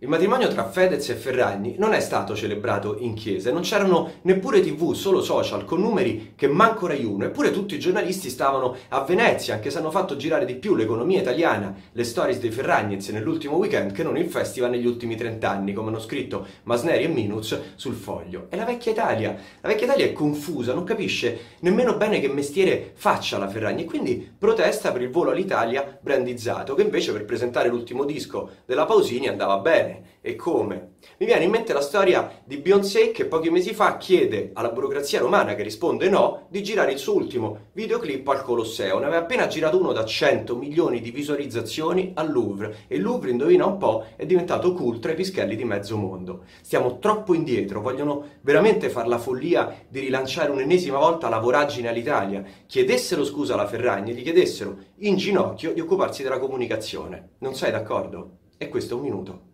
Il matrimonio tra Fedez e Ferragni non è stato celebrato in chiesa, non c'erano neppure tv, solo social, con numeri che manco Rai 1, eppure tutti i giornalisti stavano a Venezia, anche se hanno fatto girare di più l'economia italiana, le stories dei Ferragnez nell'ultimo weekend che non il festival negli ultimi 30 anni, come hanno scritto Masneri e Minuz sul foglio. È la vecchia Italia, la vecchia Italia è confusa, non capisce nemmeno bene che mestiere faccia la Ferragni e quindi protesta per il volo all'Italia brandizzato, che invece per presentare l'ultimo disco della Pausini andava bene e come. Mi viene in mente la storia di Beyoncé che pochi mesi fa chiede alla burocrazia romana, che risponde no, di girare il suo ultimo videoclip al Colosseo. Ne aveva appena girato uno da 100 milioni di visualizzazioni al Louvre e il Louvre, indovina un po', è diventato cult tra i pischelli di mezzo mondo. Stiamo troppo indietro, vogliono veramente far la follia di rilanciare un'ennesima volta la voragine all'Italia. Chiedessero scusa alla Ferragni, gli chiedessero in ginocchio di occuparsi della comunicazione. Non sei d'accordo? E questo è un minuto.